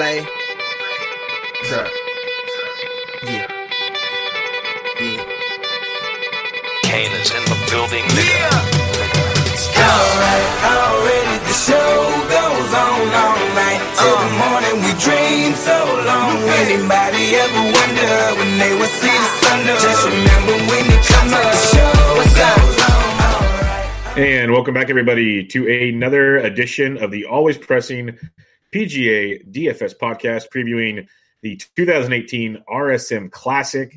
Blay. What's up? Yeah. Yeah. Kane is in the building, nigga. Alright, already the show goes on all night. Till the uh. morning we dream so long. Anybody ever wonder when they will see the sun? Just remember when it comes up, the show goes on. Alright. And welcome back, everybody, to another edition of the Always Pressing PGA DFS podcast, previewing the 2018 RSM Classic.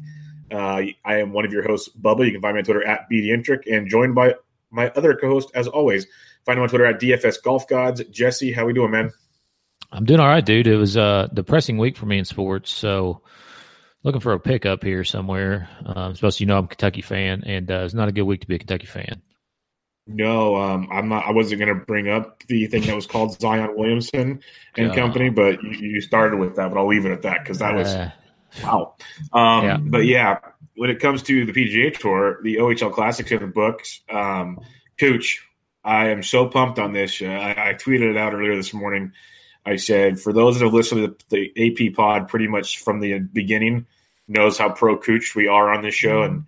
Uh, I am one of your hosts, Bubba. You can find me on Twitter at BDintric, and joined by my other co-host, as always. Find him on Twitter at DFS Golf Gods. Jesse, how we doing, man? I'm doing all right, dude. It was a depressing week for me in sports, so looking for a pickup here somewhere. Um, supposed to, you know, I'm a Kentucky fan, and uh, it's not a good week to be a Kentucky fan. No, um, I'm not. I wasn't going to bring up the thing that was called Zion Williamson and Yeah. Company, but you, you started with that. But I'll leave it at that because that was Uh, Wow. Um, Yeah. But yeah, when it comes to the PGA Tour, the OHL Classics in the books, um, Cooch, I am so pumped on this. Uh, I, I tweeted it out earlier this morning. I said, for those that have listened to the, the AP pod pretty much from the beginning, knows how pro Cooch we are on this show. And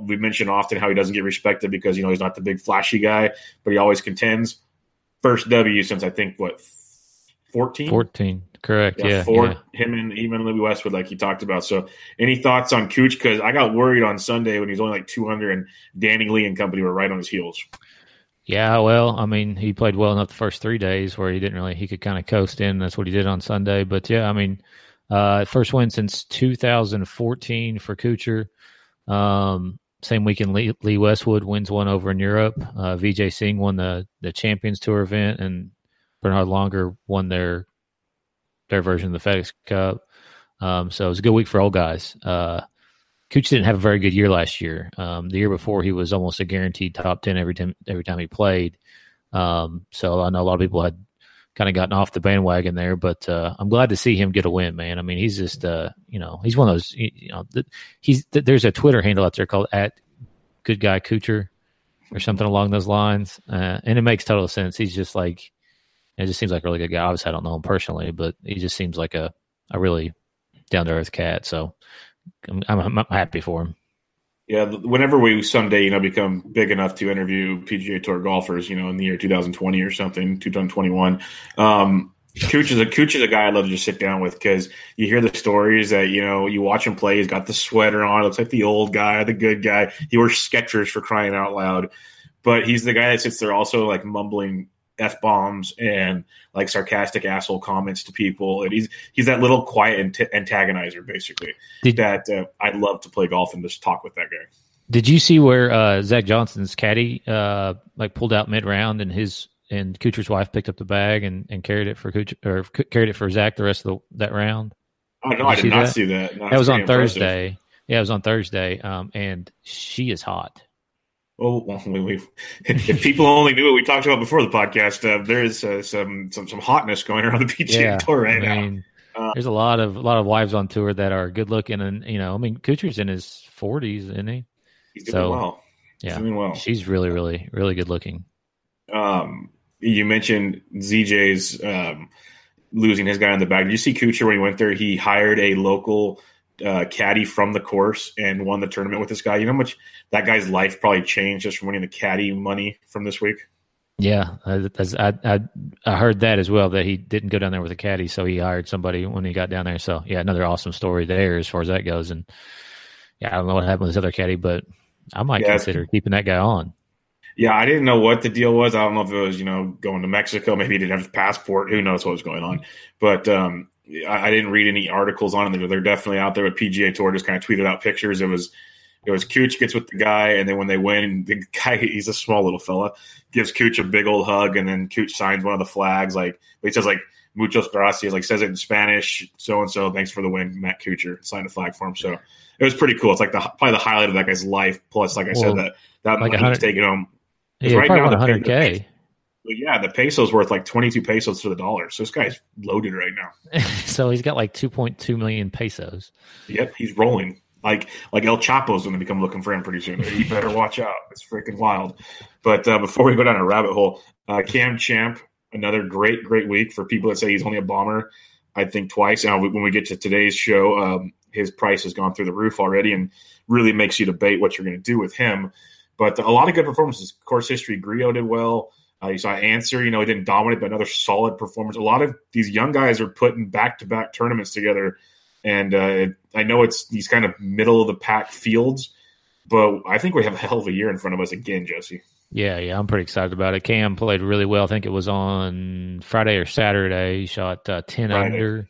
we mention often how he doesn't get respected because, you know, he's not the big flashy guy, but he always contends. First W since I think, what, 14? 14, correct? Yeah, Yeah, yeah. him and even Libby Westwood, like he talked about. So, any thoughts on Cooch? Because I got worried on Sunday when he was only like 200, and Danny Lee and company were right on his heels. Yeah, well, I mean, he played well enough the first three days where he didn't really, he could kind of coast in. That's what he did on Sunday. But yeah, I mean, uh, first win since 2014 for Kuchar. Um, same weekend, Lee, Lee Westwood wins one over in Europe. Uh, Vijay Singh won the, the Champions Tour event, and Bernhard Langer won their their version of the FedEx Cup. Um, so it was a good week for old guys. Uh, Cooch didn't have a very good year last year. Um, the year before, he was almost a guaranteed top ten every time every time he played. Um, so I know a lot of people had kind of gotten off the bandwagon there, but uh, I'm glad to see him get a win, man. I mean, he's just uh, you know he's one of those you know he's there's a Twitter handle out there called at Good Guy Coocher or something along those lines, uh, and it makes total sense. He's just like it just seems like a really good guy. Obviously, I don't know him personally, but he just seems like a a really down to earth cat. So I'm, I'm, I'm happy for him. Yeah, whenever we someday, you know, become big enough to interview PGA Tour golfers, you know, in the year 2020 or something, 2021, um, Cooch is a Cooch is a guy I'd love to just sit down with because you hear the stories that you know you watch him play. He's got the sweater on, looks like the old guy, the good guy. He wears Skechers for crying out loud, but he's the guy that sits there also like mumbling f bombs and like sarcastic asshole comments to people. And he's he's that little quiet ant- antagonizer basically Did- that uh, I'd love to play golf and just talk with that guy. Did you see where uh, Zach Johnson's caddy uh, like pulled out mid round and his and Kuchar's wife picked up the bag and, and carried it for Kuchar or carried it for Zach the rest of the, that round? Oh no, Did I did see not that? see that. No, that was on impressive. Thursday. Yeah, it was on Thursday. Um, and she is hot. Well, well, we, we, if people only knew what we talked about before the podcast, uh, there is uh, some, some some hotness going around the PGA Yeah, Tour right I now. Uh, there's a lot of a lot of wives on tour that are good looking, and you know, I mean, Kuchar's in his 40s, isn't he? He's doing so, well. He's Yeah, doing well. she's really, really, really good looking. Um, you mentioned ZJ's um, losing his guy on the bag. Did you see Kuchar when he went there? He hired a local uh, caddy from the course and won the tournament with this guy. You know how much that guy's life probably changed just from winning the caddy money from this week. Yeah, I, I, I I heard that as well that he didn't go down there with a caddy, so he hired somebody when he got down there. So yeah, another awesome story there as far as that goes. And yeah, I don't know what happened with this other caddy, but I might Yeah. consider keeping that guy on. Yeah, I didn't know what the deal was. I don't know if it was, you know, going to Mexico. Maybe he didn't have a passport. Who knows what was going on? But um, I, I didn't read any articles on it. They're, they're definitely out there. With PGA Tour just kind of tweeted out pictures. It was it was Cooch gets with the guy, and then when they win, the guy he's a small little fella gives Cooch a big old hug, and then Cooch signs one of the flags. Like he says, like muchos gracias, like says it in Spanish. So and so, thanks for the win, Matt Kuchar. Signed a flag for him. So it was pretty cool. It's like the probably the highlight of that guy's life. Plus, like I said, that that like money 100 he's taking home. Yeah, right now the pay- 100k. But yeah, the peso's worth like 22 pesos to the dollar. So this guy's loaded right now. so he's got like 2.2 million pesos. Yep, he's rolling. Like like El Chapo's going to become looking for him pretty soon. You better watch out. It's freaking wild. But uh, before we go down a rabbit hole, uh, Cam Champ, another great great week for people that say he's only a bomber. I think twice. Now when we get to today's show, um, his price has gone through the roof already, and really makes you debate what you're going to do with him. But a lot of good performances. Course history, Griot did well. Uh, you saw Ancer, you know, he didn't dominate, but another solid performance. A lot of these young guys are putting back to back tournaments together. And uh, I know it's these kind of middle of the pack fields, but I think we have a hell of a year in front of us again, Jesse. Yeah, yeah, I'm pretty excited about it. Cam played really well. I think it was on Friday or Saturday. He shot uh, 10 Friday. under.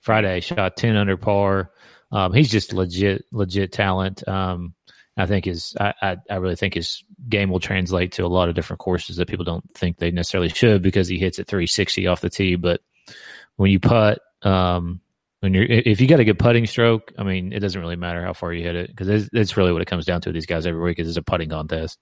Friday, shot 10 under par. Um, he's just legit, legit talent. Um, I think his, I, I, I, really think his game will translate to a lot of different courses that people don't think they necessarily should because he hits at 360 off the tee. But when you putt, um, when you're, if you got a good putting stroke, I mean, it doesn't really matter how far you hit it because it's, it's, really what it comes down to. These guys every week is a putting contest.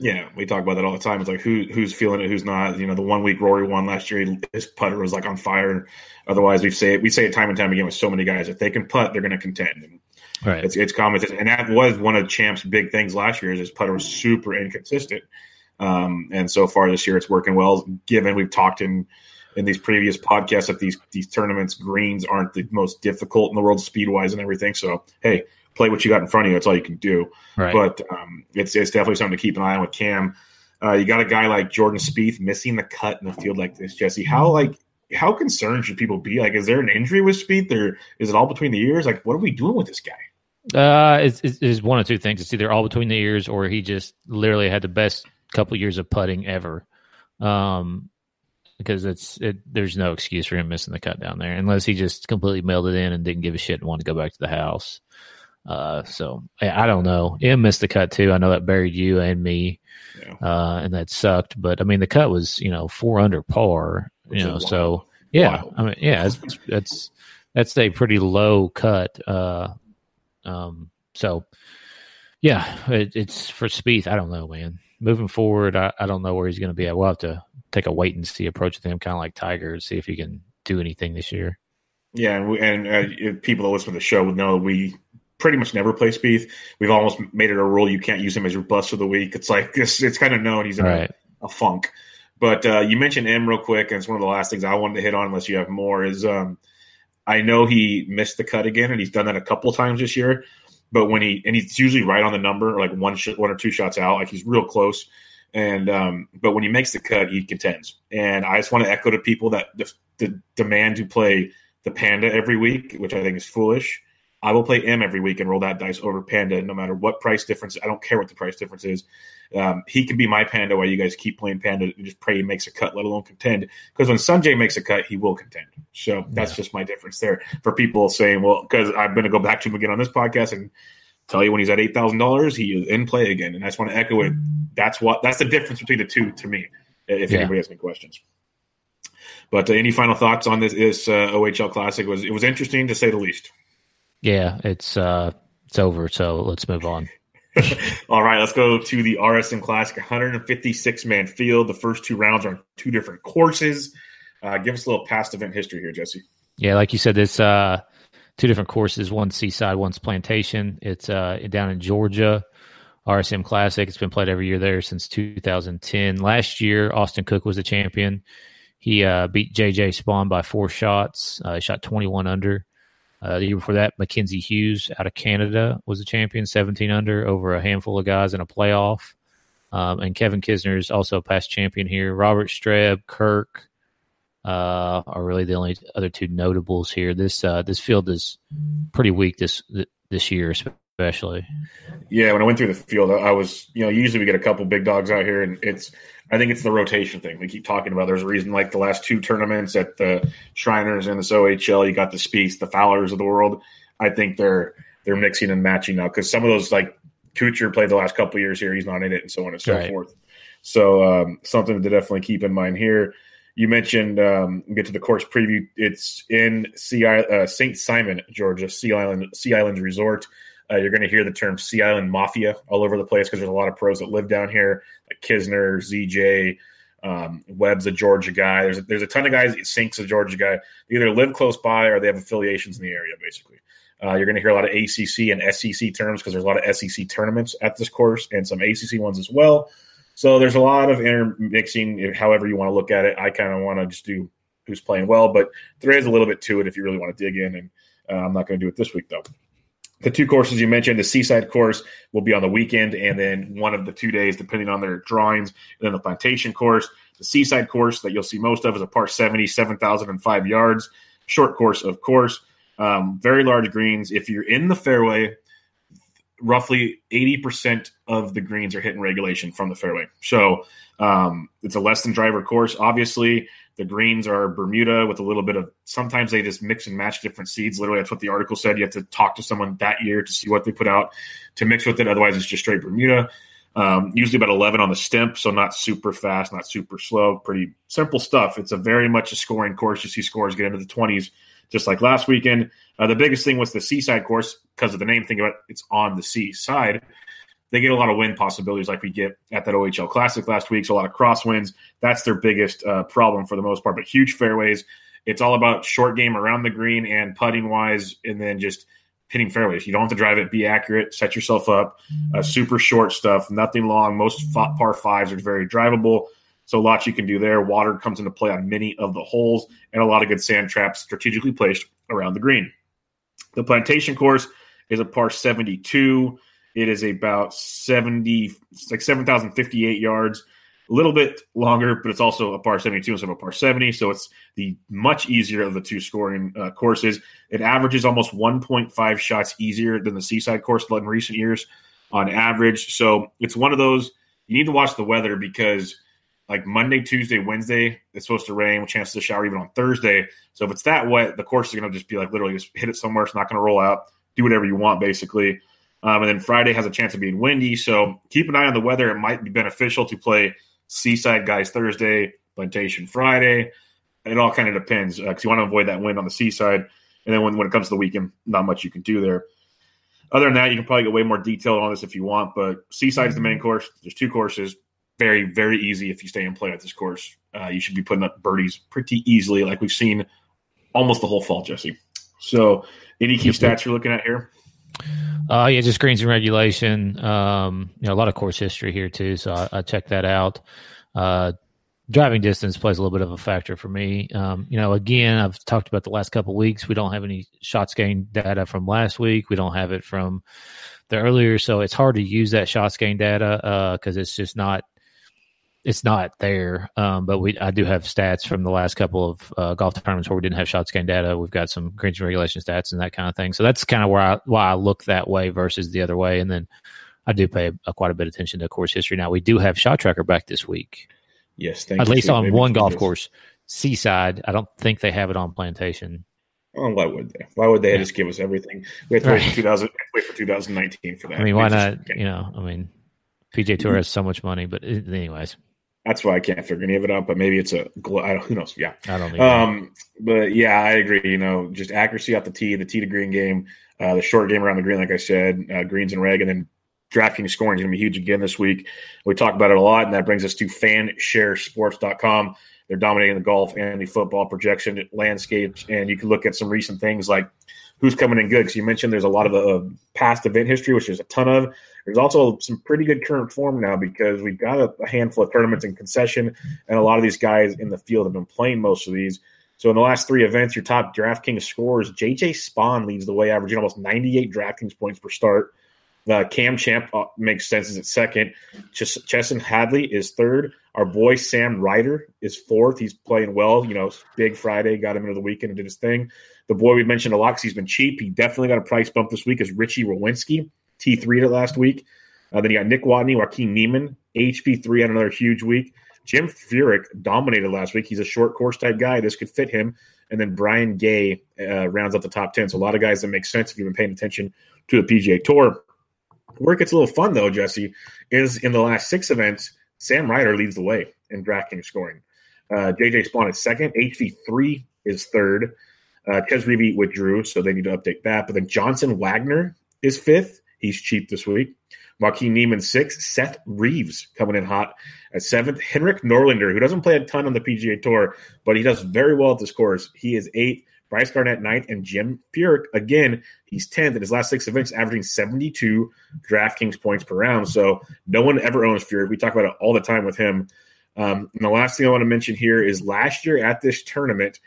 Yeah, we talk about that all the time. It's like who who's feeling it, who's not. You know, the one week Rory won last year, his putter was like on fire. Otherwise, we say it, we say it time and time again with so many guys. If they can putt, they're going to contend. And right. It's it's common, and that was one of Champ's big things last year. Is his putter was super inconsistent. Um, and so far this year, it's working well. Given we've talked in in these previous podcasts that these these tournaments greens aren't the most difficult in the world speed wise and everything. So hey, play what you got in front of you. That's all you can do. Right. But um, it's it's definitely something to keep an eye on with Cam. Uh, you got a guy like Jordan Spieth missing the cut in a field like this, Jesse. How like how concerned should people be? Like, is there an injury with Spieth, or is it all between the ears? Like, what are we doing with this guy? Uh, it's, it's, it's one of two things. It's either all between the ears, or he just literally had the best couple years of putting ever. Um, because it's it, there's no excuse for him missing the cut down there unless he just completely mailed it in and didn't give a shit and wanted to go back to the house. Uh, so I, I don't know. Im missed the cut too. I know that buried you and me, yeah. uh, and that sucked. But I mean, the cut was you know four under par. Which you know, so yeah. Wild. I mean, yeah, that's it's that's a pretty low cut. Uh, um, so yeah, it, it's for Spieth. I don't know, man. Moving forward, I, I don't know where he's going to be at. We'll have to take a wait and see approach with him, kind of like Tiger, see if he can do anything this year. Yeah, and, we, and uh, people that listen to the show would know we pretty much never play Spieth. We've almost made it a rule you can't use him as your bust of the week. It's like it's, it's kind of known he's in right. a, a, funk. But uh, you mentioned Im real quick, and it's one of the last things I wanted to hit on. Unless you have more, is um, I know he missed the cut again, and he's done that a couple times this year. But when he and he's usually right on the number, like one sh- one or two shots out, like he's real close. And um, but when he makes the cut, he contends. And I just want to echo to people that the, the demand to play the panda every week, which I think is foolish. I will play Im every week and roll that dice over Panda, no matter what price difference. I don't care what the price difference is. Um, he can be my Panda while you guys keep playing Panda and just pray he makes a cut, let alone contend. Because when Sungjae makes a cut, he will contend. So that's yeah. just my difference there. For people saying, well, because I'm going to go back to him again on this podcast and tell you when he's at eight thousand dollars, he is in play again. And I just want to echo it. That's what that's the difference between the two to me. If yeah. anybody has any questions. But uh, any final thoughts on this, this uh, OHL Classic? Was it was interesting to say the least. Yeah, it's uh, it's over. So let's move on. All right, let's go to the RSM Classic, 156 man field. The first two rounds are on two different courses. Uh, give us a little past event history here, Jesse. Yeah, like you said, it's uh, two different courses. One's Seaside, one's Plantation. It's uh, down in Georgia. RSM Classic. It's been played every year there since 2010. Last year, Austin Cook was the champion. He uh, beat JJ Spaun by four shots. Uh, he shot 21 under. Uh, the year before that, Mackenzie Hughes out of Canada was a champion, 17 under, over a handful of guys in a playoff. Um, and Kevin Kisner is also a past champion here. Robert Streb, Kirk uh, are really the only other two notables here. This uh, this field is pretty weak this this year, especially. Yeah, when I went through the field, I was you know usually we get a couple big dogs out here, and it's I think it's the rotation thing we keep talking about. There's a reason, like the last two tournaments at the Shriners and the OHL, you got the Spieths, the Fowlers of the world. I think they're they're mixing and matching now because some of those like Kuchar played the last couple years here, he's not in it, and so on and so right. forth. So um, something to definitely keep in mind here. You mentioned um, get to the course preview. It's in sea, uh, St. Simon, Georgia, Sea Island Sea Islands Resort. Uh, you're going to hear the term Sea Island Mafia all over the place because there's a lot of pros that live down here, like Kisner, ZJ, um, Webb's a Georgia guy. There's a, there's a ton of guys. Cink's a Georgia guy. They either live close by or they have affiliations in the area. Basically, uh, you're going to hear a lot of ACC and SEC terms because there's a lot of SEC tournaments at this course and some ACC ones as well. So there's a lot of intermixing, however you want to look at it. I kind of want to just do who's playing well, but there is a little bit to it if you really want to dig in. And uh, I'm not going to do it this week though. The two courses you mentioned, the Seaside course will be on the weekend, and then one of the two days, depending on their drawings. And then the Plantation course, the Seaside course that you'll see most of is a par 70, 7,005 yards. Short course, of course. Um, very large greens. If you're in the fairway, roughly 80% of the greens are hitting regulation from the fairway. So um, it's a less than driver course. Obviously, the greens are Bermuda with a little bit of sometimes they just mix and match different seeds. Literally, that's what the article said. You have to talk to someone that year to see what they put out to mix with it. Otherwise, it's just straight Bermuda. Um, usually about 11 on the stimp, so not super fast, not super slow. Pretty simple stuff. It's a very much a scoring course. You see scores get into the 20s just like last weekend. Uh, the biggest thing was the seaside course because of the name. Think about it, it's on the seaside. They get a lot of win possibilities like we get at that OHL Classic last week. So a lot of crosswinds. That's their biggest uh, problem for the most part. But huge fairways. It's all about short game around the green and putting wise, and then just hitting fairways. You don't have to drive it. Be accurate. Set yourself up. Uh, super short stuff. Nothing long. Most par fives are very drivable. So lots you can do there. Water comes into play on many of the holes, and a lot of good sand traps strategically placed around the green. The plantation course is a par 72. It is about 70, like 7,058 yards, a little bit longer, but it's also a par 72 instead of a par 70. So it's the much easier of the two scoring uh, courses. It averages almost 1.5 shots easier than the Seaside course in recent years on average. So it's one of those you need to watch the weather because – like Monday, Tuesday, Wednesday, it's supposed to rain chances of shower even on Thursday. So if it's that wet, the course is going to just be like literally just hit it somewhere. It's not going to roll out. Do whatever you want, basically. Um, and then Friday has a chance of being windy. So keep an eye on the weather. It might be beneficial to play Seaside Guys Thursday, Plantation Friday. It all kind of depends because uh, you want to avoid that wind on the seaside. And then when, when it comes to the weekend, not much you can do there. Other than that, you can probably get way more detailed on this if you want. But Seaside is the main course. There's two courses very, very easy if you stay and play at this course. Uh, you should be putting up birdies pretty easily, like we've seen almost the whole fall, Jesse. So, any key stats you're looking at here? Uh, yeah, just greens and regulation. Um, you know, a lot of course history here too, so I, I that out. Uh, driving distance plays a little bit of a factor for me. Um, you know, again, I've talked about the last couple weeks. We don't have any shots gained data from last week. We don't have it from the earlier, so it's hard to use that shots gained data because uh, it's just not it's not there. Um, but we I do have stats from the last couple of uh, golf tournaments where we didn't have shots gained data. We've got some greens regulation stats and that kind of thing. So that's kind of where I why I look that way versus the other way. And then I do pay a, quite a bit of attention to course history. Now we do have Shot Tracker back this week. Yes, at least on one golf course, Seaside. I don't think they have it on Plantation. Oh, why would they? Why would they yeah. just give us everything? We have to wait for 2000, wait for 2019 for that. I mean, why not? You know, I mean, PGA Tour has so much money, but anyways, that's why I can't figure any of it out. But maybe it's a who knows? Yeah, I don't. Um, but yeah, I agree. You know, just accuracy off the tee, the tee to green game, uh, the short game around the green, like I said, uh, greens and reg, and then DraftKings scoring is going to be huge again this week. We talk about it a lot, and that brings us to FanShareSports.com. They're dominating the golf and the football projection landscapes, and you can look at some recent things like who's coming in good. Because you mentioned there's a lot of uh, past event history, which there's a ton of. There's also some pretty good current form now because we've got a, a handful of tournaments in concession, and a lot of these guys in the field have been playing most of these. So in the last three events, your top DraftKings scores, JJ Spaun leads the way, averaging almost 98 DraftKings points per start. Uh, Cam Champ uh, makes sense as second. Ch- Chesson Hadley is third. Our boy Sam Ryder is fourth. He's playing well. You know, big Friday got him into the weekend and did his thing. The boy we mentioned a lot because he's been cheap. He definitely got a price bump this week. Is Richy Werenski. T3 to last week. Uh, then you got Nick Watney, Joaquin Niemann, HV3 had another huge week. Jim Furyk dominated last week. He's a short course type guy. This could fit him. And then Brian Gay uh, rounds out the top 10. So a lot of guys that make sense if you've been paying attention to the PGA Tour. Where it gets a little fun, though, Jesse, is in the last six events, Sam Ryder leads the way in DraftKings scoring. Uh, JJ Spaun is second. HV3 is third. Uh, Chez Reavie withdrew, so they need to update that. But then Johnson Wagner is fifth. He's cheap this week. Joaquin Niemann sixth. Seth Reeves coming in hot at seventh. Henrik Norlander, who doesn't play a ton on the PGA Tour, but he does very well at this course. He is eighth. Brice Garnett ninth, and Jim Furyk again. He's tenth in his last six events, averaging seventy-two DraftKings points per round. So no one ever owns Furyk. We talk about it all the time with him. Um, and the last thing I want to mention here is last year at this tournament,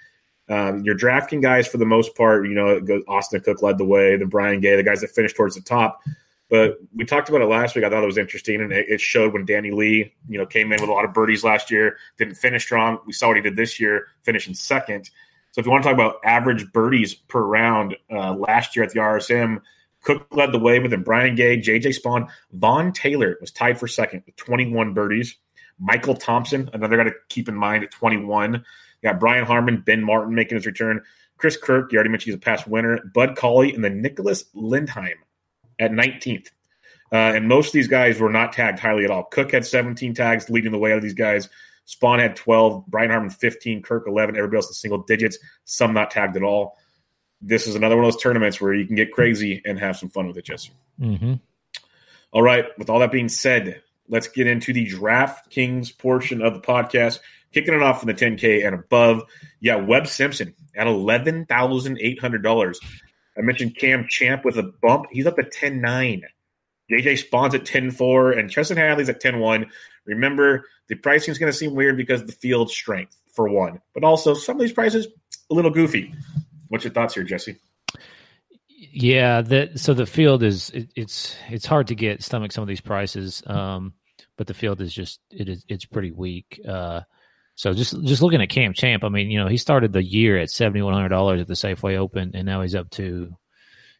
um, your drafting guys for the most part, you know, Austin Cook led the way, then Brian Gay, the guys that finished towards the top. But we talked about it last week. I thought it was interesting, and it showed when Danny Lee, you know, came in with a lot of birdies last year, didn't finish strong. We saw what he did this year, finishing second. So if you want to talk about average birdies per round, uh, last year at the RSM, Cook led the way with him. Brian Gay, JJ Spaun, Vaughn Taylor was tied for second with 21 birdies. Michael Thompson, another guy to keep in mind at 21. You got Brian Harman, Ben Martin making his return. Chris Kirk, you already mentioned he's a past winner. Bud Cauley, and then Nicholas Lindheim at 19th. Uh, and most of these guys were not tagged highly at all. Cook had 17 tags, leading the way out of these guys. Spaun had 12, Brian Harman 15, Kirk 11, everybody else in single digits, some not tagged at all. This is another one of those tournaments where you can get crazy and have some fun with it, Jesse. Mm-hmm. All right. With all that being said, let's get into the DraftKings portion of the podcast. Kicking it off in the 10K and above. Yeah, Webb Simpson at $11,800. I mentioned Cam Champ with a bump. He's up at 10 9. JJ Spaun's at 10 4, and Chesson Hadley's at 10 1. Remember, the pricing is going to seem weird because of the field strength, for one. But also, some of these prices, a little goofy. What's your thoughts here, Jesse? Yeah, that so the field is it, it's it's hard to get stomach some of these prices, um, but the field is just it is it's pretty weak. Uh, so just just looking at Cam Champ, I mean, you know, he started the year at seventy one hundred dollars at the Safeway Open, and now he's up to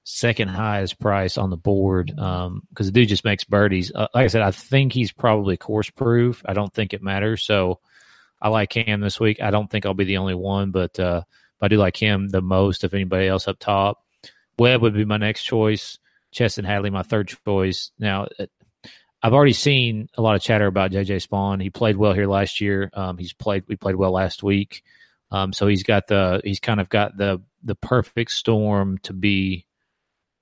second highest price on the board because um, the dude just makes birdies. Uh, like I said, I think he's probably course proof. I don't think it matters. So I like him this week. I don't think I'll be the only one, but uh, I do like him the most of anybody else up top. Webb would be my next choice. Chesson Hadley, my third choice. Now, uh, I've already seen a lot of chatter about JJ Spaun. He played well here last year. Um, he's played. We played well last week. Um, so he's got the he's kind of got the the perfect storm to be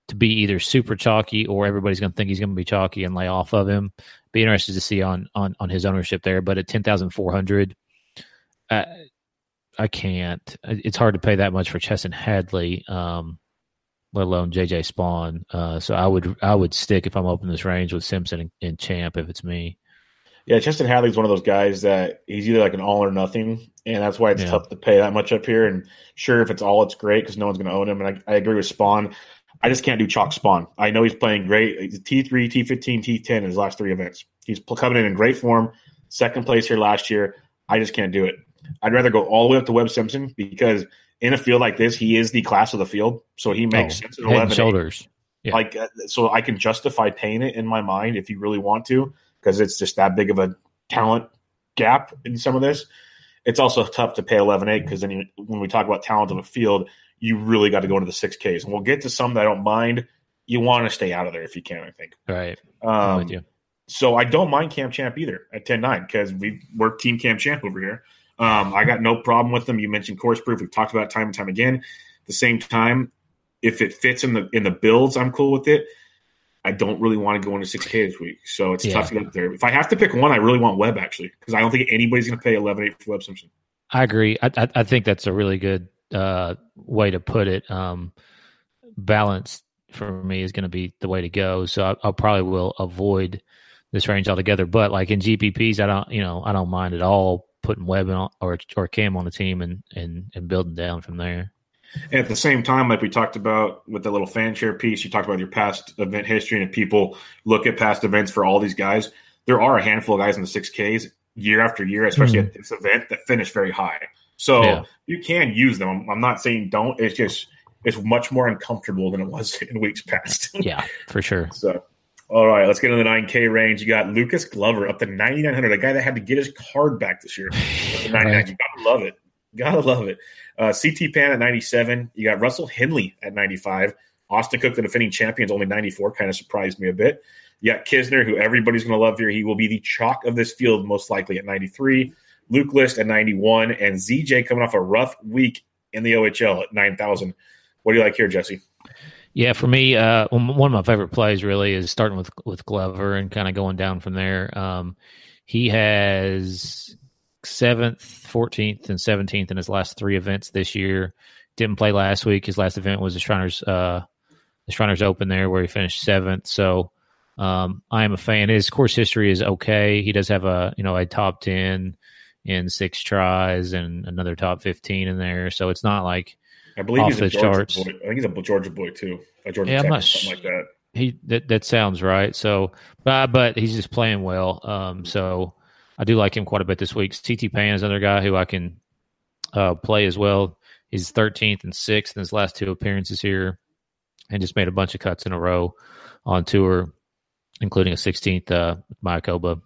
to be either super chalky or everybody's going to think he's going to be chalky and lay off of him. Be interested to see on on on his ownership there. But at ten thousand four hundred, I, I can't. It's hard to pay that much for Chesson Hadley. Um, let alone JJ Spaun. Uh, so I would I would stick if I'm opening this range with Simpson and, and Champ if it's me. Yeah, Chesson Hadley's one of those guys that he's either like an all or nothing, and that's why it's Yeah. tough to pay that much up here. And sure, if it's all, it's great because no one's going to own him. And I, I agree with Spaun. I just can't do chalk Spaun. I know he's playing great. T three, T fifteen, T ten in his last three events. He's coming in in great form. Second place here last year. I just can't do it. I'd rather go all the way up to Webb Simpson because in a field like this, he is the class of the field, so he makes Oh, sense at eleven. shoulders. Yeah. Like uh, so, I can justify paying it in my mind if you really want to, because it's just that big of a talent gap in some of this. It's also tough to pay eleven eight because then you, when we talk about talent of a field, you really got to go into the six Ks, and we'll get to some that I don't mind. You want to stay out of there if you can. I think. Right. Um, with you. so I don't mind Camp Champ either at 10-9 because we we're Team Camp Champ over here. Um, I got no problem with them. You mentioned course proof. We've talked about it time and time again. At the same time, if it fits in the in the builds, I'm cool with it. I don't really want to go into 6K this week, so it's Yeah. tough to get there. If I have to pick one, I really want Webb actually because I don't think anybody's going to pay 11.8 for Webb Simpson. I agree. I, I, I think that's a really good uh, way to put it. Um, balance for me is going to be the way to go. So I, I'll probably will avoid this range altogether. But like in GPPs, I don't, you know, I don't mind at all putting Webb on, or or Cam on the team and and and building down from there. And at the same time, like we talked about with the little fan share piece, you talked about your past event history, and if people look at past events for all these guys, there are a handful of guys in the six Ks year after year, especially at this event, that finish very high. So Yeah. you can use them. I'm, I'm not saying don't. It's just it's much more uncomfortable than it was in weeks past. Yeah, for sure. so, all right, let's get into the 9K range. You got Lucas Glover up to 9,900, a guy that had to get his card back this year. Up to 99. Right. You gotta love it. Gotta love it. Uh, CT Pan at 97. You got Russell Henley at 95. Austin Cook, the defending champions, only 94. Kind of surprised me a bit. You got Kisner, who everybody's going to love here. He will be the chalk of this field, most likely at 93. Luke List at 91. And ZJ coming off a rough week in the OHL at 9,000. What do you like here, Jesse? Yeah, for me, uh, one of my favorite plays really is starting with with Glover and kind of going down from there. Um, he has seventh, fourteenth, and seventeenth in his last three events this year. Didn't play last week. His last event was the Shriners uh, the Shriners Open there, where he finished seventh. So Um, I am a fan. His course history is okay. He does have a you know a top ten in six tries and another top fifteen in there. So it's not like I believe Off he's a the Georgia charts. boy. I think he's a Georgia boy too. A Georgia Yeah, I'm Tech not something like that. he that that sounds right. So, but but he's just playing well. Um, so I do like him quite a bit this week. CT Pan is another guy who I can uh, play as well. He's 13th and sixth in his last two appearances here, and just made a bunch of cuts in a row on tour, including a 16th uh, Mayakoba,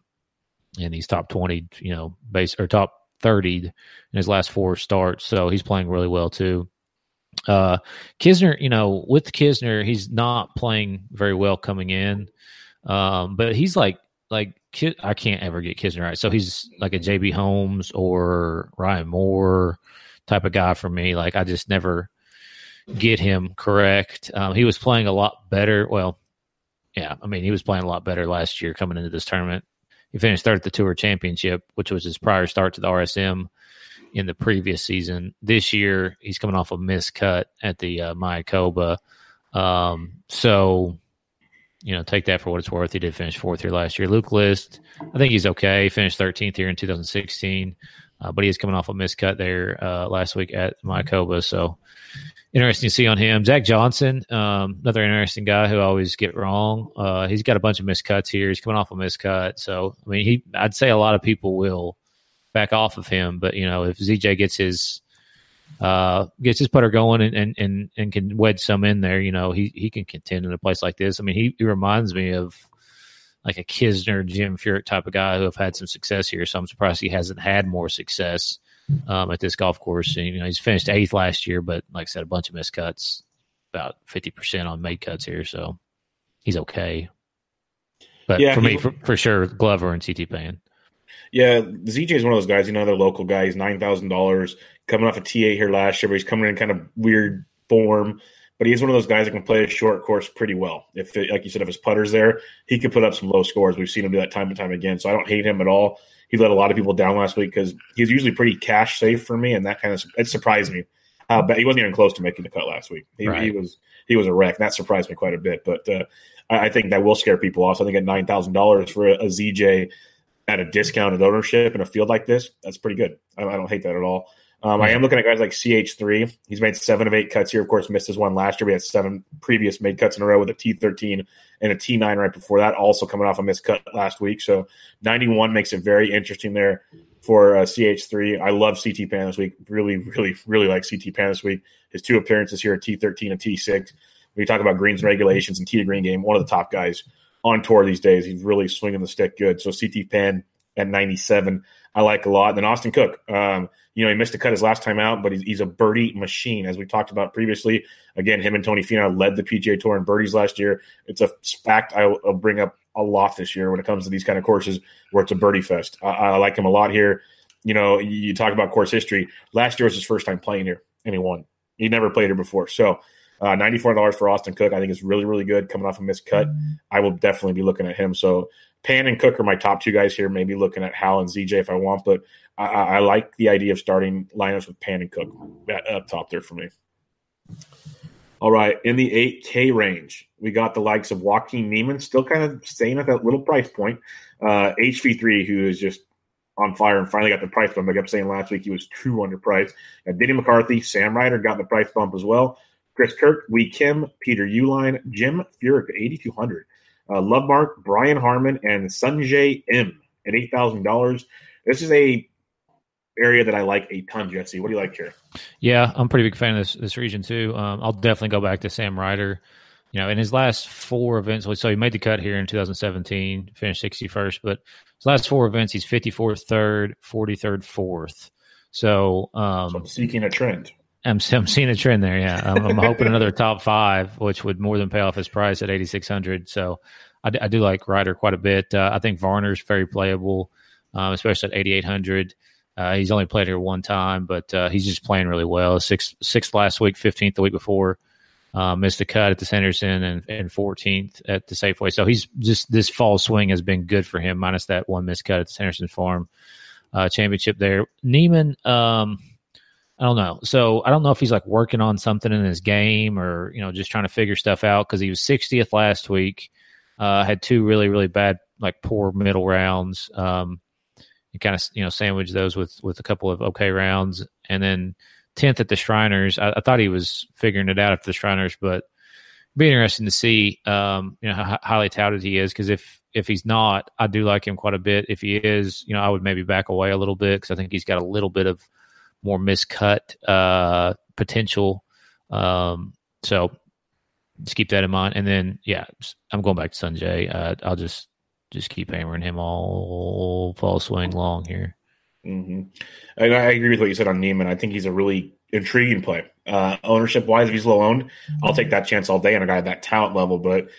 and he's top 20, you know, base or top 30 in his last four starts. So he's playing really well too. Uh, Kisner, you know, with Kisner, he's not playing very well coming in, um, but he's like like I can't ever get Kisner right. So he's like a JB Holmes or Ryan Moore type of guy for me. Like I just never get him correct. Um, he was playing a lot better. Well, yeah, I mean he was playing a lot better last year coming into this tournament. He finished third at the Tour Championship, which was his prior start to the RSM in the previous season. This year, he's coming off a missed cut at the uh, Mayakoba. Um, so, you know, take that for what it's worth. He did finish fourth here last year. Luke List, I think he's okay. He finished 13th here in 2016, uh, but he is coming off a missed cut there uh, last week at Mayakoba. So, interesting to see on him. Zach Johnson, um, another interesting guy who I always get wrong. Uh, he's got a bunch of missed cuts here. He's coming off a missed cut. So, I mean, he, I'd say a lot of people will back off of him. But you know, if ZJ gets his uh, gets his putter going and, and, and, and can wedge some in there, you know, he, he can contend in a place like this. I mean, he, he reminds me of like a Kisner, Jim Furyk type of guy who have had some success here. So I'm surprised he hasn't had more success um, at this golf course. And, you know, he's finished eighth last year, but like I said, a bunch of missed cuts, about 50% on made cuts here. So he's okay. But Yeah, for he- me, for, for sure, Glover and CT Pan. Yeah, ZJ is one of those guys. You know, they're local guy. He's nine thousand dollars coming off a TA here last year, but he's coming in kind of weird form. But he's one of those guys that can play a short course pretty well. If, it, like you said, if his putter's there, he could put up some low scores. We've seen him do that time and time again. So I don't hate him at all. He let a lot of people down last week because he's usually pretty cash safe for me, and that kind of it surprised me. Uh, but he wasn't even close to making the cut last week. He, he was he was a wreck. That surprised me quite a bit. But uh, I, I think that will scare people off. So I think at nine thousand dollars for a, a ZJ at a discounted ownership in a field like this, that's pretty good. I, I don't hate that at all. Um, I am looking at guys like CH3. He's made seven of eight cuts here. Of course, missed his one last year. We had seven previous made cuts in a row with a T13 and a T9 right before that, also coming off a missed cut last week. So 91 makes it very interesting there for uh, CH3. I love CT Pan this week. Really, really, really like CT Pan this week. His two appearances here at T13 and T6. When you talk about greens and regulations and T to green game, one of the top guys on tour these days. He's really swinging the stick good. So CT Pan at 97, I like a lot. Then Austin Cook, um, you know, he missed a cut his last time out, but he's, he's a birdie machine, as we talked about previously. Again, him and Tony Finau led the PGA Tour in birdies last year. It's a fact I'll, I'll bring up a lot this year when it comes to these kind of courses where it's a birdie fest. I, I like him a lot here. You know, you talk about course history. Last year was his first time playing here, and he won. He never played here before. So, uh, $94 for Austin Cook, I think is really, really good coming off a missed cut. I will definitely be looking at him. So, Pan and Cook are my top two guys here. Maybe looking at Hal and ZJ if I want, but I, I like the idea of starting lineups with Pan and Cook up top there for me. All right, in the 8K range, we got the likes of Joaquin Niemann, still kind of staying at that little price point. Uh, HV3, who is just on fire and finally got the price bump. I kept saying last week he was too underpriced. And Denny McCarthy, Sam Ryder got the price bump as well. Chris Kirk, Whee Kim, Peter Uihlein, Jim Furyk at 8,200. Uh, Love Mark, Brian Harman, and Sungjae Im at $8,000. This is a area that I like a ton, Jesse. What do you like here? Yeah, I'm a pretty big fan of this this region too. Um, I'll definitely go back to Sam Ryder. You know, in his last four events, so he made the cut here in 2017, finished 61st, but his last four events, he's 54th, third, 43rd, fourth. So, um, So I'm seeking a trend. I'm, I'm seeing a trend there. Yeah, I'm, I'm hoping another top five, which would more than pay off his price at 8,600. So, I, d- I do like Ryder quite a bit. Uh, I think Varner's very playable, um, especially at 8,800. Uh, he's only played here one time, but uh, he's just playing really well. Sixth, sixth last week, 15th the week before. Uh, missed a cut at the Sanderson and, and 14th at the Safeway. So he's just this fall swing has been good for him, minus that one missed cut at the Sanderson Farm uh, Championship there. Niemann, um, I don't know. So I don't know if he's like working on something in his game or you know just trying to figure stuff out because he was 60th last week. Uh, had two really really bad like poor middle rounds. Um, and kind of you know sandwich those with with a couple of okay rounds, and then tenth at the Shriners. I, I, thought he was figuring it out at the Shriners, but be interesting to see um, you know how highly touted he is because if if he's not, I do like him quite a bit. If he is, you know, I would maybe back away a little bit because I think he's got a little bit of more miscut uh, potential. Um, so just keep that in mind. And then, yeah, I'm going back to Sungjae. Uh, I'll just just keep hammering him all fall swing long here. Mm-hmm. And I agree with what you said on Niemann. I think he's a really intriguing play. Uh, ownership wise, if he's low owned, I'll take that chance all day on a guy at that talent level. But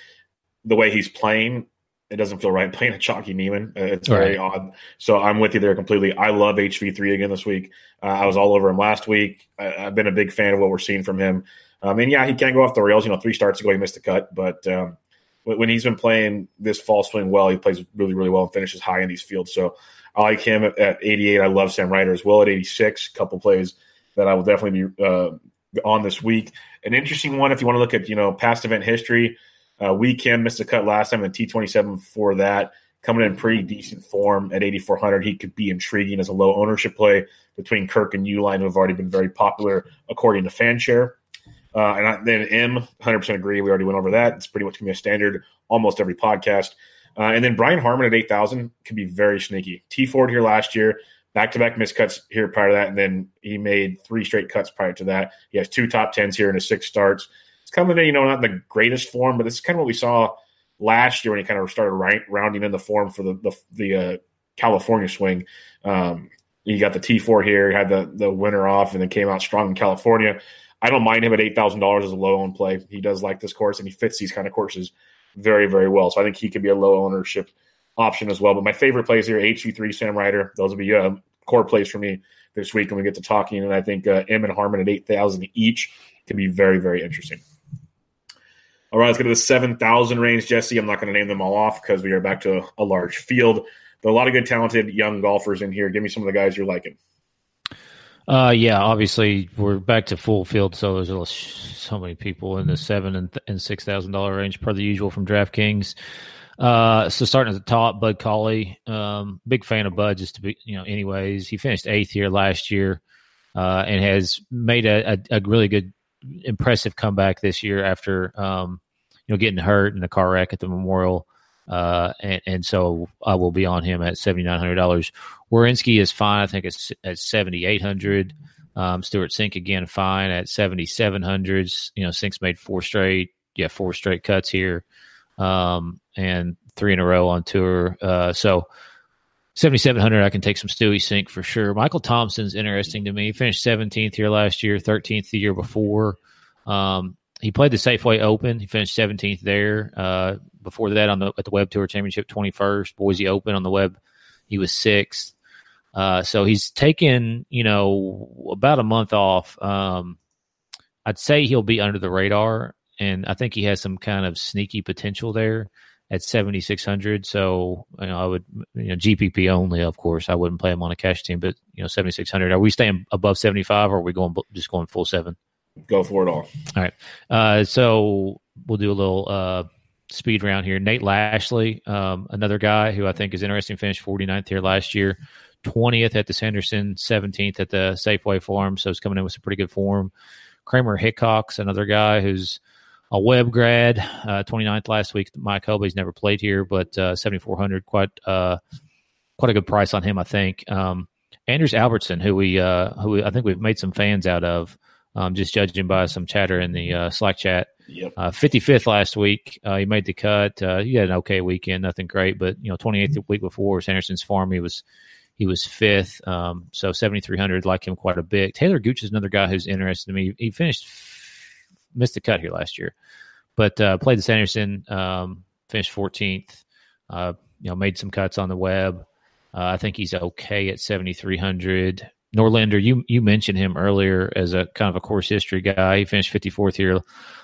the way he's playing, it doesn't feel right playing a chalky Niemann. Uh, it's very right. odd. So I'm with you there completely. I love HV3 again this week. Uh, I was all over him last week. I, have been a big fan of what we're seeing from him. Um, and yeah, he can go off the rails. You know, three starts ago he missed a cut, but um, when he's been playing this fall swing well, he plays really, really well and finishes high in these fields. So I like him at, at 88. I love Sam Ryder as well at 86. A couple plays that I will definitely be uh, on this week. An interesting one if you want to look at you know past event history. Uh, Whee Kim missed a cut last time, and T27 before that, coming in pretty decent form at 8,400. He could be intriguing as a low ownership play between Kirk and Uihlein, who have already been very popular according to Fanshare. Uh, and then Im, 100% agree. We already went over that. It's pretty much going to be a standard almost every podcast. Uh, and then Brian Harman at 8,000 could be very sneaky. T Ford here last year, back to back miscuts here prior to that. And then he made three straight cuts prior to that. He has two top tens here in his six starts coming in, you know, not in the greatest form, but this is kind of what we saw last year when he kind of started rounding in the form for the the, the uh, California swing. Um, you got the T4 here, had the the winter off, and then came out strong in California. I don't mind him at eight thousand dollars as a low own play. He does like this course, and he fits these kind of courses very very well. So I think he could be a low ownership option as well. But my favorite plays here: HV3, Sam Ryder. Those will be uh, core plays for me this week when we get to talking. And I think uh, Im and Harman at eight thousand each can be very very interesting. All right, let's get to the 7,000 range, Jesse. I'm not going to name them all off because we are back to a, large field. But a lot of good, talented young golfers in here. Give me some of the guys you're liking. Uh, yeah, obviously we're back to full field, so there's so many people in the seven and, and six thousand dollar range per the usual from DraftKings. Uh, so starting at the top, Bud Cauley, um, big fan of Bud. Just to be, you know, anyways, he finished eighth here last year, uh, and has made a, a, a really good, impressive comeback this year after um, you know, getting hurt in a car wreck at the Memorial. Uh, and, and so I will be on him at seventy nine hundred dollars. Werenski is fine. I think it's at seventy eight hundred. Um, Stewart Cink again fine at seventy seven hundred. You know, Cink's made four straight, yeah, four straight cuts here, um, and three in a row on tour. Uh, so seventy seven hundred, I can take some Stewie Sink for sure. Michael Thompson's interesting to me. He finished seventeenth here last year, thirteenth the year before. Um, he played the Safeway Open. He finished 17th there. Uh, before that, on the at the Web Tour Championship, 21st. Boise Open on the Web, he was sixth. Uh, so he's taken, you know, about a month off. Um, I'd say he'll be under the radar, and I think he has some kind of sneaky potential there at 7600. So, you know, I would, you know, GPP only, of course. I wouldn't play him on a cash team, but you know, 7600. Are we staying above 75, or are we going just going full seven? Go for it all. All right. Uh, so we'll do a little uh, speed round here. Nate Lashley, um, another guy who I think is interesting, finished 49th here last year, 20th at the Sanderson, 17th at the Safeway Farm. So he's coming in with some pretty good form. Kramer Hickox, another guy who's a web grad, uh, 29th last week. Mike Hobie's never played here, but uh, 7,400, quite uh, quite a good price on him, I think. Um, Anders Albertson, who we uh, who we, I think we've made some fans out of um, just judging by some chatter in the uh, Slack chat. Yep. Uh, 55th last week. Uh, he made the cut. Uh, he had an okay weekend, nothing great, but you know, 28th the week before Sanderson's farm, he was he was fifth. Um, so 7,300, like him quite a bit. Taylor Gooch is another guy who's interested in me. He finished missed the cut here last year, but uh, played the Sanderson, um, finished 14th. Uh, you know, made some cuts on the web. Uh, I think he's okay at 7,300. Norlander, you you mentioned him earlier as a kind of a course history guy. He finished 54th here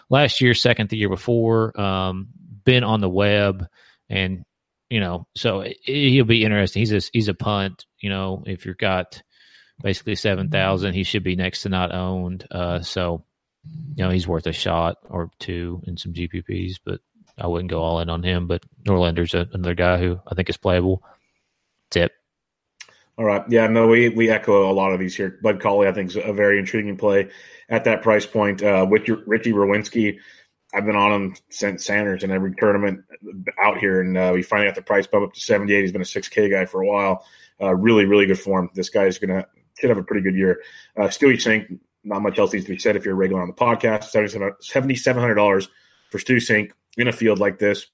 last year, second the year before. Um, been on the web, and you know, so he'll be interesting. He's a he's a punt. You know, if you've got basically seven thousand, he should be next to not owned. Uh, so you know, he's worth a shot or two in some GPPs. But I wouldn't go all in on him. But Norlander's a, another guy who I think is playable. Tip. All right. Yeah, no, we, we echo a lot of these here. Bud Cauley, I think, is a very intriguing play at that price point. Uh, with your, Richie Werenski, I've been on him since Sanders in every tournament out here, and uh, we finally got the price bump up to 78. He's been a 6K guy for a while. Uh, really, really good form. This guy is going to should have a pretty good year. Uh, Stewie Cink, not much else needs to be said if you're a regular on the podcast. $7,700 for Stu Cink in a field like this.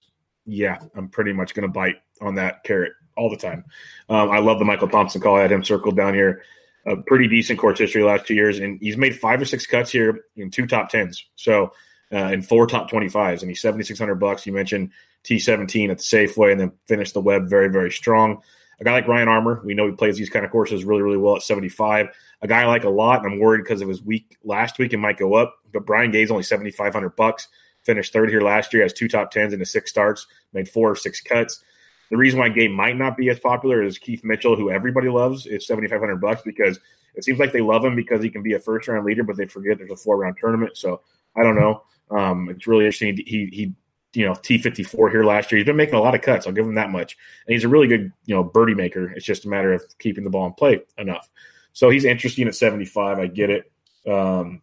Yeah, I'm pretty much going to bite on that carrot all the time. Um, I love the Michael Thompson call. I had him circled down here. A pretty decent course history last two years, and he's made five or six cuts here in two top tens. So, uh, four top twenty fives, and he's seventy six hundred bucks. You mentioned T seventeen at the Safeway, and then finished the web very very strong. A guy like Ryan Armour, we know he plays these kind of courses really really well at seventy five. A guy I like a lot, and I'm worried because of his week last week, it might go up. But Brian Gay's only seventy five hundred bucks. Finished third here last year, has two top tens and six starts, made four or six cuts. The reason why Gay might not be as popular is Keith Mitchell, who everybody loves, is seventy five hundred bucks because it seems like they love him because he can be a first round leader, but they forget there's a four round tournament. So I don't know. Um, it's really interesting. He he you know T fifty four here last year. He's been making a lot of cuts. I'll give him that much, and he's a really good you know birdie maker. It's just a matter of keeping the ball in play enough. So he's interesting at seventy five. I get it. Um,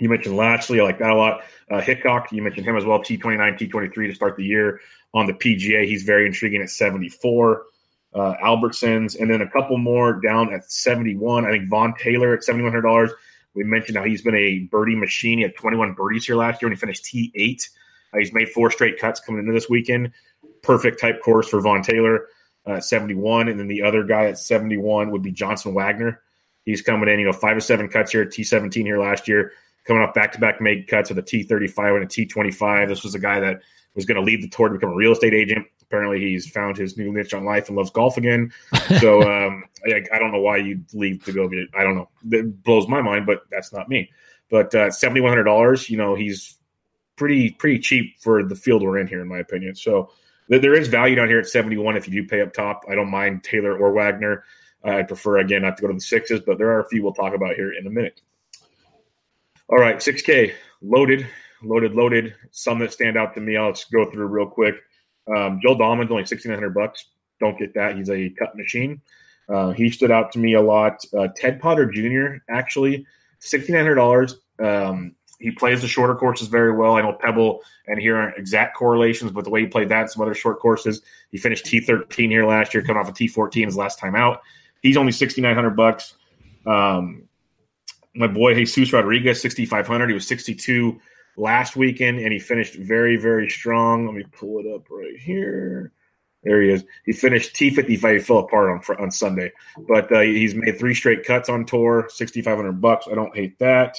you mentioned Lashley. I like that a lot. Uh, Hickok, you mentioned him as well. T29, T23 to start the year on the PGA. He's very intriguing at 74. Uh, Albertsons, and then a couple more down at 71. I think Vaughn Taylor at $7,100. We mentioned how he's been a birdie machine. He had 21 birdies here last year and he finished T8. Uh, he's made four straight cuts coming into this weekend. Perfect type course for Vaughn Taylor uh, at 71. And then the other guy at 71 would be Johnson Wagner. He's coming in, you know, five or seven cuts here, at T17 here last year, coming off back to back made cuts with a T35 and a T25. This was a guy that was going to leave the tour to become a real estate agent. Apparently, he's found his new niche on life and loves golf again. So um, I, I, don't know why you'd leave to go get. I don't know. It blows my mind, but that's not me. But uh, seventy one hundred dollars, you know, he's pretty pretty cheap for the field we're in here, in my opinion. So there is value down here at seventy one if you do pay up top. I don't mind Taylor or Wagner. Uh, I prefer again not to go to the sixes, but there are a few we'll talk about here in a minute. All right, six K loaded loaded, loaded. Some that stand out to me, I'll just go through real quick. Um, Joel Dahmen's only sixteen hundred bucks. Don't get that. He's a cut machine. Uh, he stood out to me a lot. Uh, Ted Potter Jr. actually sixteen hundred dollars. Um, he plays the shorter courses very well. I know Pebble and here aren't exact correlations, but the way he played that, and some other short courses, he finished T thirteen here last year, coming off a T fourteen his last time out. He's only sixty nine hundred bucks. Um, my boy Jesus Rodriguez, sixty five hundred. He was sixty two last weekend, and he finished very, very strong. Let me pull it up right here. There he is. He finished T55. He fell apart on on Sunday, but uh, he's made three straight cuts on tour, 6,500 bucks. I don't hate that.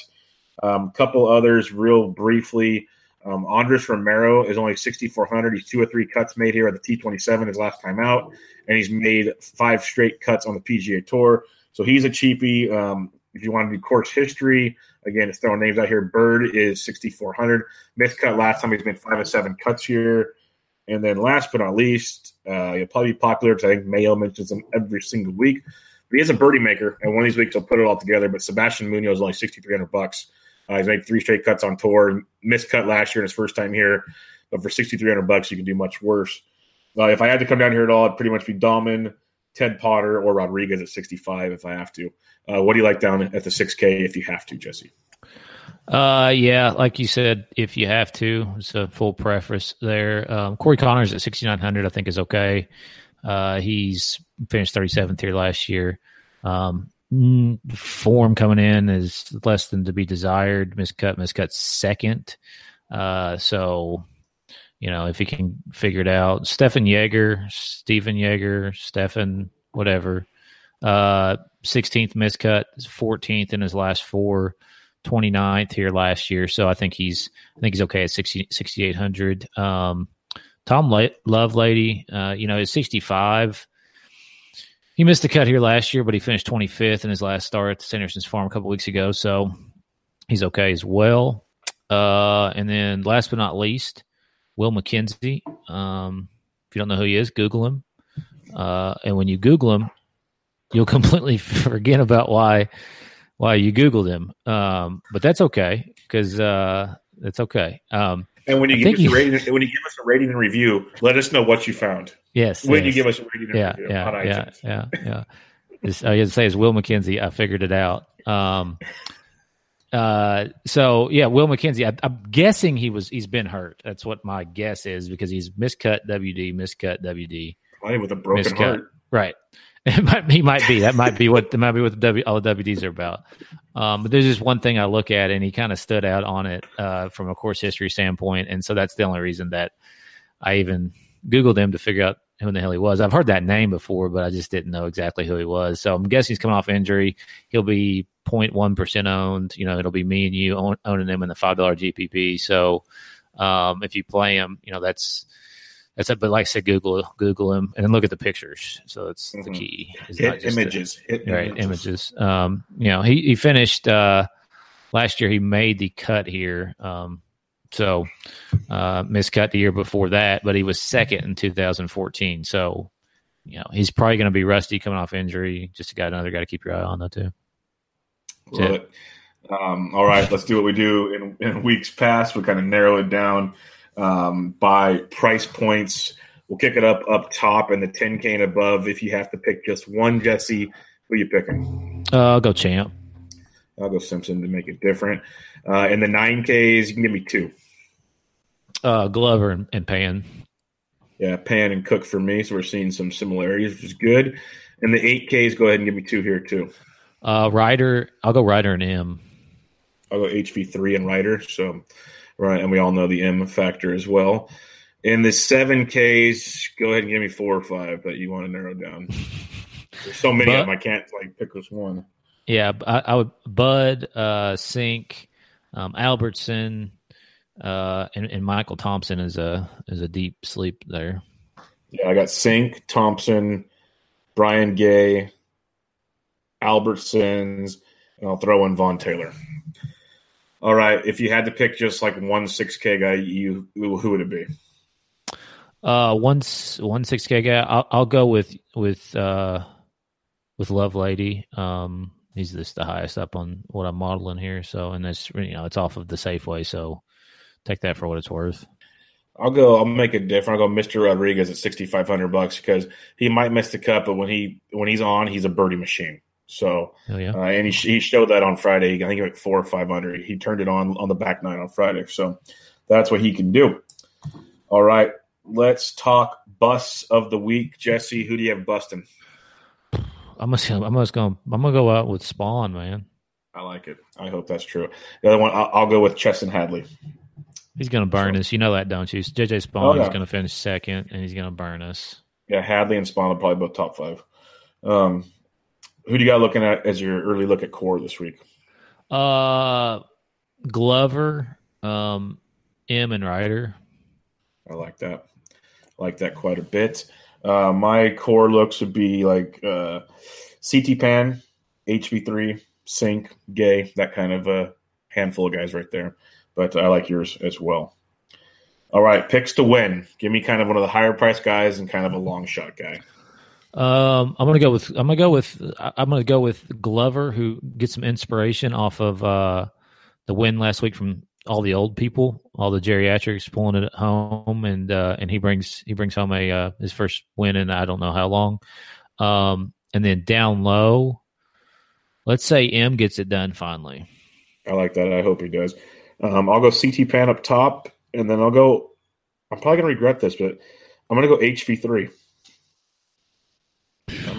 A um, couple others, real briefly. Um, Andres Romero is only 6,400. He's two or three cuts made here at the T27 his last time out, and he's made five straight cuts on the PGA Tour. So he's a cheapie. Um, if you want to do course history, again, it's throwing names out here. Byrd is 6,400. Missed cut last time. He's made five or seven cuts here. And then last but not least, uh, he'll probably be popular because I think Mayo mentions him every single week. But he is a birdie maker, and one of these weeks he'll put it all together. But Sebastian Munoz is only 6,300 bucks. Uh, he's made three straight cuts on tour. Missed cut last year in his first time here. But for 6,300 bucks, you can do much worse. Uh, if I had to come down here at all, it'd pretty much be Dahmen, Ted Potter, or Rodriguez at 65 if I have to. Uh, what do you like down at the 6K if you have to, Jesse? Uh, yeah, like you said, if you have to, it's a full preface there. Um, Corey Conners at 6,900, I think is okay. Uh, he's finished 37th here last year. Um, mm, form coming in is less than to be desired. Miscut, miscut second. Uh, so, you know, if he can figure it out, Stephan Jaeger, Stephen Jaeger, Stefan, whatever, uh, 16th miscut, 14th in his last four, 29th here last year. So I think he's I think he's okay at 60, 6,800. Um, Tom Lovelady, uh, you know, is 65. He missed the cut here last year, but he finished 25th in his last start at the Sanderson's Farm a couple weeks ago. So he's okay as well. Uh, and then last but not least, Will MacKenzie. Um, if you don't know who he is, Google him. Uh, and when you Google him, you'll completely forget about why why you googled him. Um, but that's okay because uh, it's okay. Um, And when you I give us a rating, when you give us a rating and review, let us know what you found. Yes. When you give us a rating and yeah, review yeah, on yeah, iTunes. yeah, yeah. It's, I was say it's Will MacKenzie. I figured it out. Um, uh, so yeah, Will MacKenzie. I, I'm guessing he was he's been hurt. That's what my guess is because he's miscut WD, miscut WD, Playing with a broken miscut. heart. Right. It might, he might be. That might be what that might be what the w, all the WDs are about. Um, but there's just one thing I look at, and he kind of stood out on it uh, from a course history standpoint, and so that's the only reason that I even Googled him to figure out who the hell he was. I've heard that name before, but I just didn't know exactly who he was. So I'm guessing he's coming off injury. He'll be 0.1 percent owned. You know, it'll be me and you own, owning them in the five dollar GPP. So um, if you play them, you know that's that's it. But like I said, Google Google them and then look at the pictures. So that's the Mhm. key. Hit the- images. Hit right images. Um, you know, he he finished uh, last year. He made the cut here. Um, so uh, miscut the year before that, but he was second in 2014. So you know, he's probably going to be rusty coming off injury. Just a guy, another guy to keep your eye on, though, too. Um, all right, let's do what we do in, in weeks past. We kind of narrow it down um, by price points. We'll kick it up up top and the 10K and above. If you have to pick just one, Jesse, who are you picking? Uh, I'll go champ. I'll go Simpson to make it different. Uh, in the 9Ks, you can give me two. Uh, Glover and, and Pan. Yeah, Pan and Cook for me. So we're seeing some similarities, which is good. In the 8Ks, go ahead and give me two here, too. Uh, Ryder. I'll go Ryder and Im. I'll go HV3 and Ryder. So, right, and we all know the Im factor as well. In the seven Ks, go ahead and give me four or five that you want to narrow down. There's so many of them, I can't like pick this one. Yeah, I, I would Bud, uh, Cink, um, Albertson, uh, and, and Michael Thompson is a is a deep sleep there. Yeah, I got Cink, Thompson, Brian Gay, Albertsons, and I'll throw in Vaughn Taylor. All right, if you had to pick just like one six K guy, you who would it be? Uh, one one six K guy. I'll, I'll go with with uh with Lovelady. Um, he's just the highest up on what I'm modeling here. So, and that's you know it's off of the Safeway. So, take that for what it's worth. I'll go. I'll make it different. I'll go Mr. Rodriguez at sixty five hundred bucks because he might miss the cut, but when he when he's on, he's a birdie machine. So, Oh yeah. uh, and he, he showed that on Friday. I think he went four or five under. He turned it on on the back nine on Friday. So that's what he can do. All right, let's talk bus of the week. Jesse, who do you have busting? I'm just gonna, I'm just gonna I'm gonna go out with Spaun, man. I like it. I hope that's true. The other one, I'll, I'll go with Chesson Hadley. He's gonna burn us. You know that, don't you? JJ Spaun Oh, yeah. is gonna finish second, and he's gonna burn us. Yeah, Hadley and Spaun are probably both top five. Um, who do you got looking at as your early look at core this week? Uh, Glover, um, Im and Ryder. I like that. I like that quite a bit. Uh, my core looks would be like uh, CT Pan, HV3, Cink, Gay, that kind of uh, handful of guys right there. But I like yours as well. All right, picks to win. Give me kind of one of the higher price guys and kind of a long shot guy. Um, I'm gonna go with I'm gonna go with I'm gonna go with Glover, who gets some inspiration off of uh the win last week from all the old people, all the geriatrics pulling it at home, and uh, and he brings he brings home a uh, his first win in I don't know how long. Um, and then down low, let's say Im gets it done finally. I like that. I hope he does. Um, I'll go CT Pan up top, and then I'll go. I'm probably gonna regret this, but I'm gonna go HV3. I'm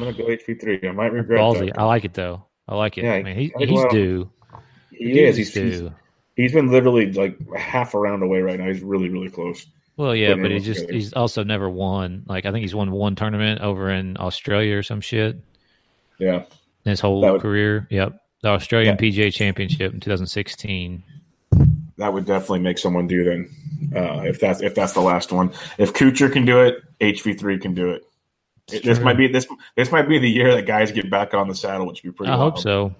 gonna go HV3. I might regret Ballsy, that. I like it though. I like it. Yeah, man, he, he's well- due. He is. He's He's, he's, due. he's been literally like half a round away right now. He's really, really close. Well, yeah, but he's just together. he's also never won. Like I think he's won one tournament over in Australia or some shit Yeah. in his whole would- career. Yep, the Australian Yeah. PGA Championship in 2016. That would definitely make someone do then. Uh, if that's if that's the last one. If Kuchar can do it, HV3 can do it. It's this might be this this might be the year that guys get back on the saddle, which would be pretty. I hope so.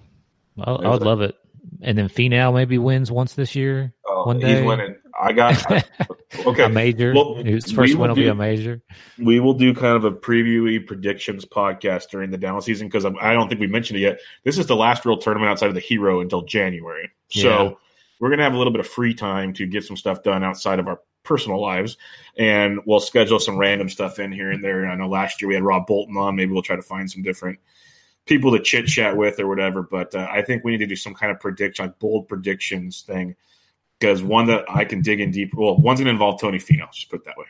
I, I would a- love it. And then Finau maybe wins once this year. Oh, One he's day. winning. I got I- okay. A major. Well, His we first will win will be do- a major. we will do kind of a previewy predictions podcast during the down season because I don't think we mentioned it yet. This is the last real tournament outside of the Hero until January. So Yeah. we're going to have a little bit of free time to get some stuff done outside of our personal lives, and we'll schedule some random stuff in here and there. I know last year we had Rob Bolton on. Maybe we'll try to find some different people to chit chat with or whatever. But uh, I think we need to do some kind of prediction, like bold predictions thing, because one that I can dig in deep. Well, one's going to involve Tony Finau. Just put it that way.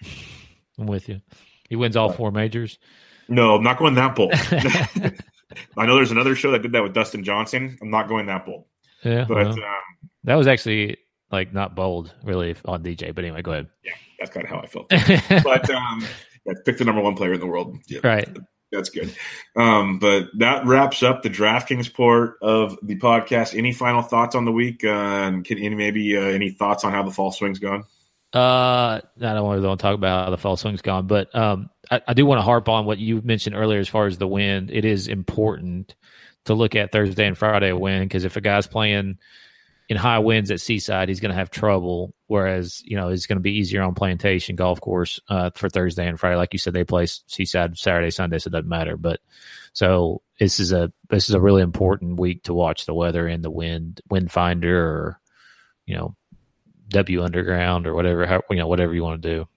I'm with you. He wins all four majors. No, I'm not going that bold. I know there's another show that did that with Dustin Johnson. I'm not going that bold. Yeah, But well, um, that was actually like not bold, really, on DJ. But anyway, go ahead. yeah, that's kind of how I felt. But um, yeah, pick the number one player in the world. Yeah, right. That's good. Um, but that wraps up the DraftKings part of the podcast. Any final thoughts on the week? Uh, and can any maybe uh, any thoughts on how the fall swing's gone? Uh, I don't want to talk about how the fall swing's gone, but um, I, I do want to harp on what you mentioned earlier as far as the wind. It is important to look at Thursday and Friday wind because if a guy's playing in high winds at Seaside, he's going to have trouble. Whereas you know it's going to be easier on Plantation Golf Course uh, for Thursday and Friday. Like you said, they play Seaside Saturday, Sunday, so it doesn't matter. But so this is a this is a really important week to watch the weather and the wind wind finder or you know W Underground or whatever, how, you know, whatever you want to do.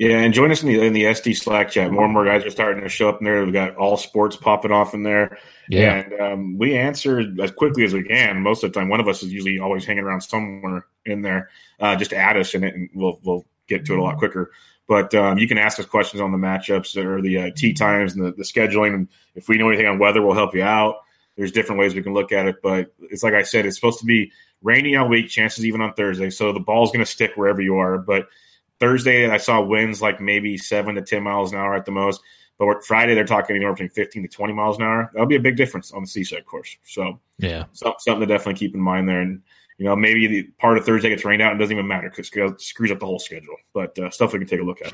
Yeah, and join us in the in the SD Slack chat. More and more guys are starting to show up in there. We've got all sports popping off in there. Yeah. And um, we answer as quickly as we can. Most of the time, one of us is usually always hanging around somewhere in there. Uh, just add us in it, and we'll we'll get to it a lot quicker. But um, you can ask us questions on the matchups or the uh, tee times and the, the scheduling. And if we know anything on weather, we'll help you out. There's different ways we can look at it, but it's like I said, it's supposed to be rainy all week, chances even on Thursday. So the ball's going to stick wherever you are. But Thursday, I saw winds like maybe seven to 10 miles an hour at the most. But Friday, they're talking anywhere between 15 to 20 miles an hour. That'll be a big difference on the seaside course. So, Yeah. so- something to definitely keep in mind there. And, you know, maybe the part of Thursday gets rained out and doesn't even matter because it screws up the whole schedule. But uh, stuff we can take a look at.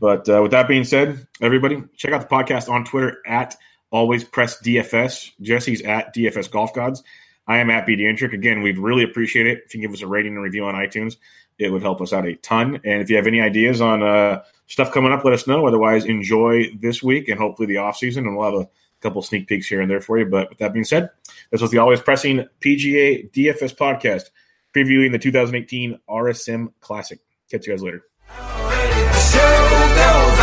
But uh, with that being said, everybody, check out the podcast on Twitter at always press DFS. Jesse's at DFS Golf Gods. I am at BDintric. Again, we'd really appreciate it if you can give us a rating and review on iTunes. It would help us out a ton. And if you have any ideas on uh, stuff coming up, let us know. Otherwise, enjoy this week and hopefully the off season, and we'll have a couple sneak peeks here and there for you. But with that being said, this was the Always Pressing PGA DFS podcast previewing the 2018 RSM Classic. Catch you guys later. The show goes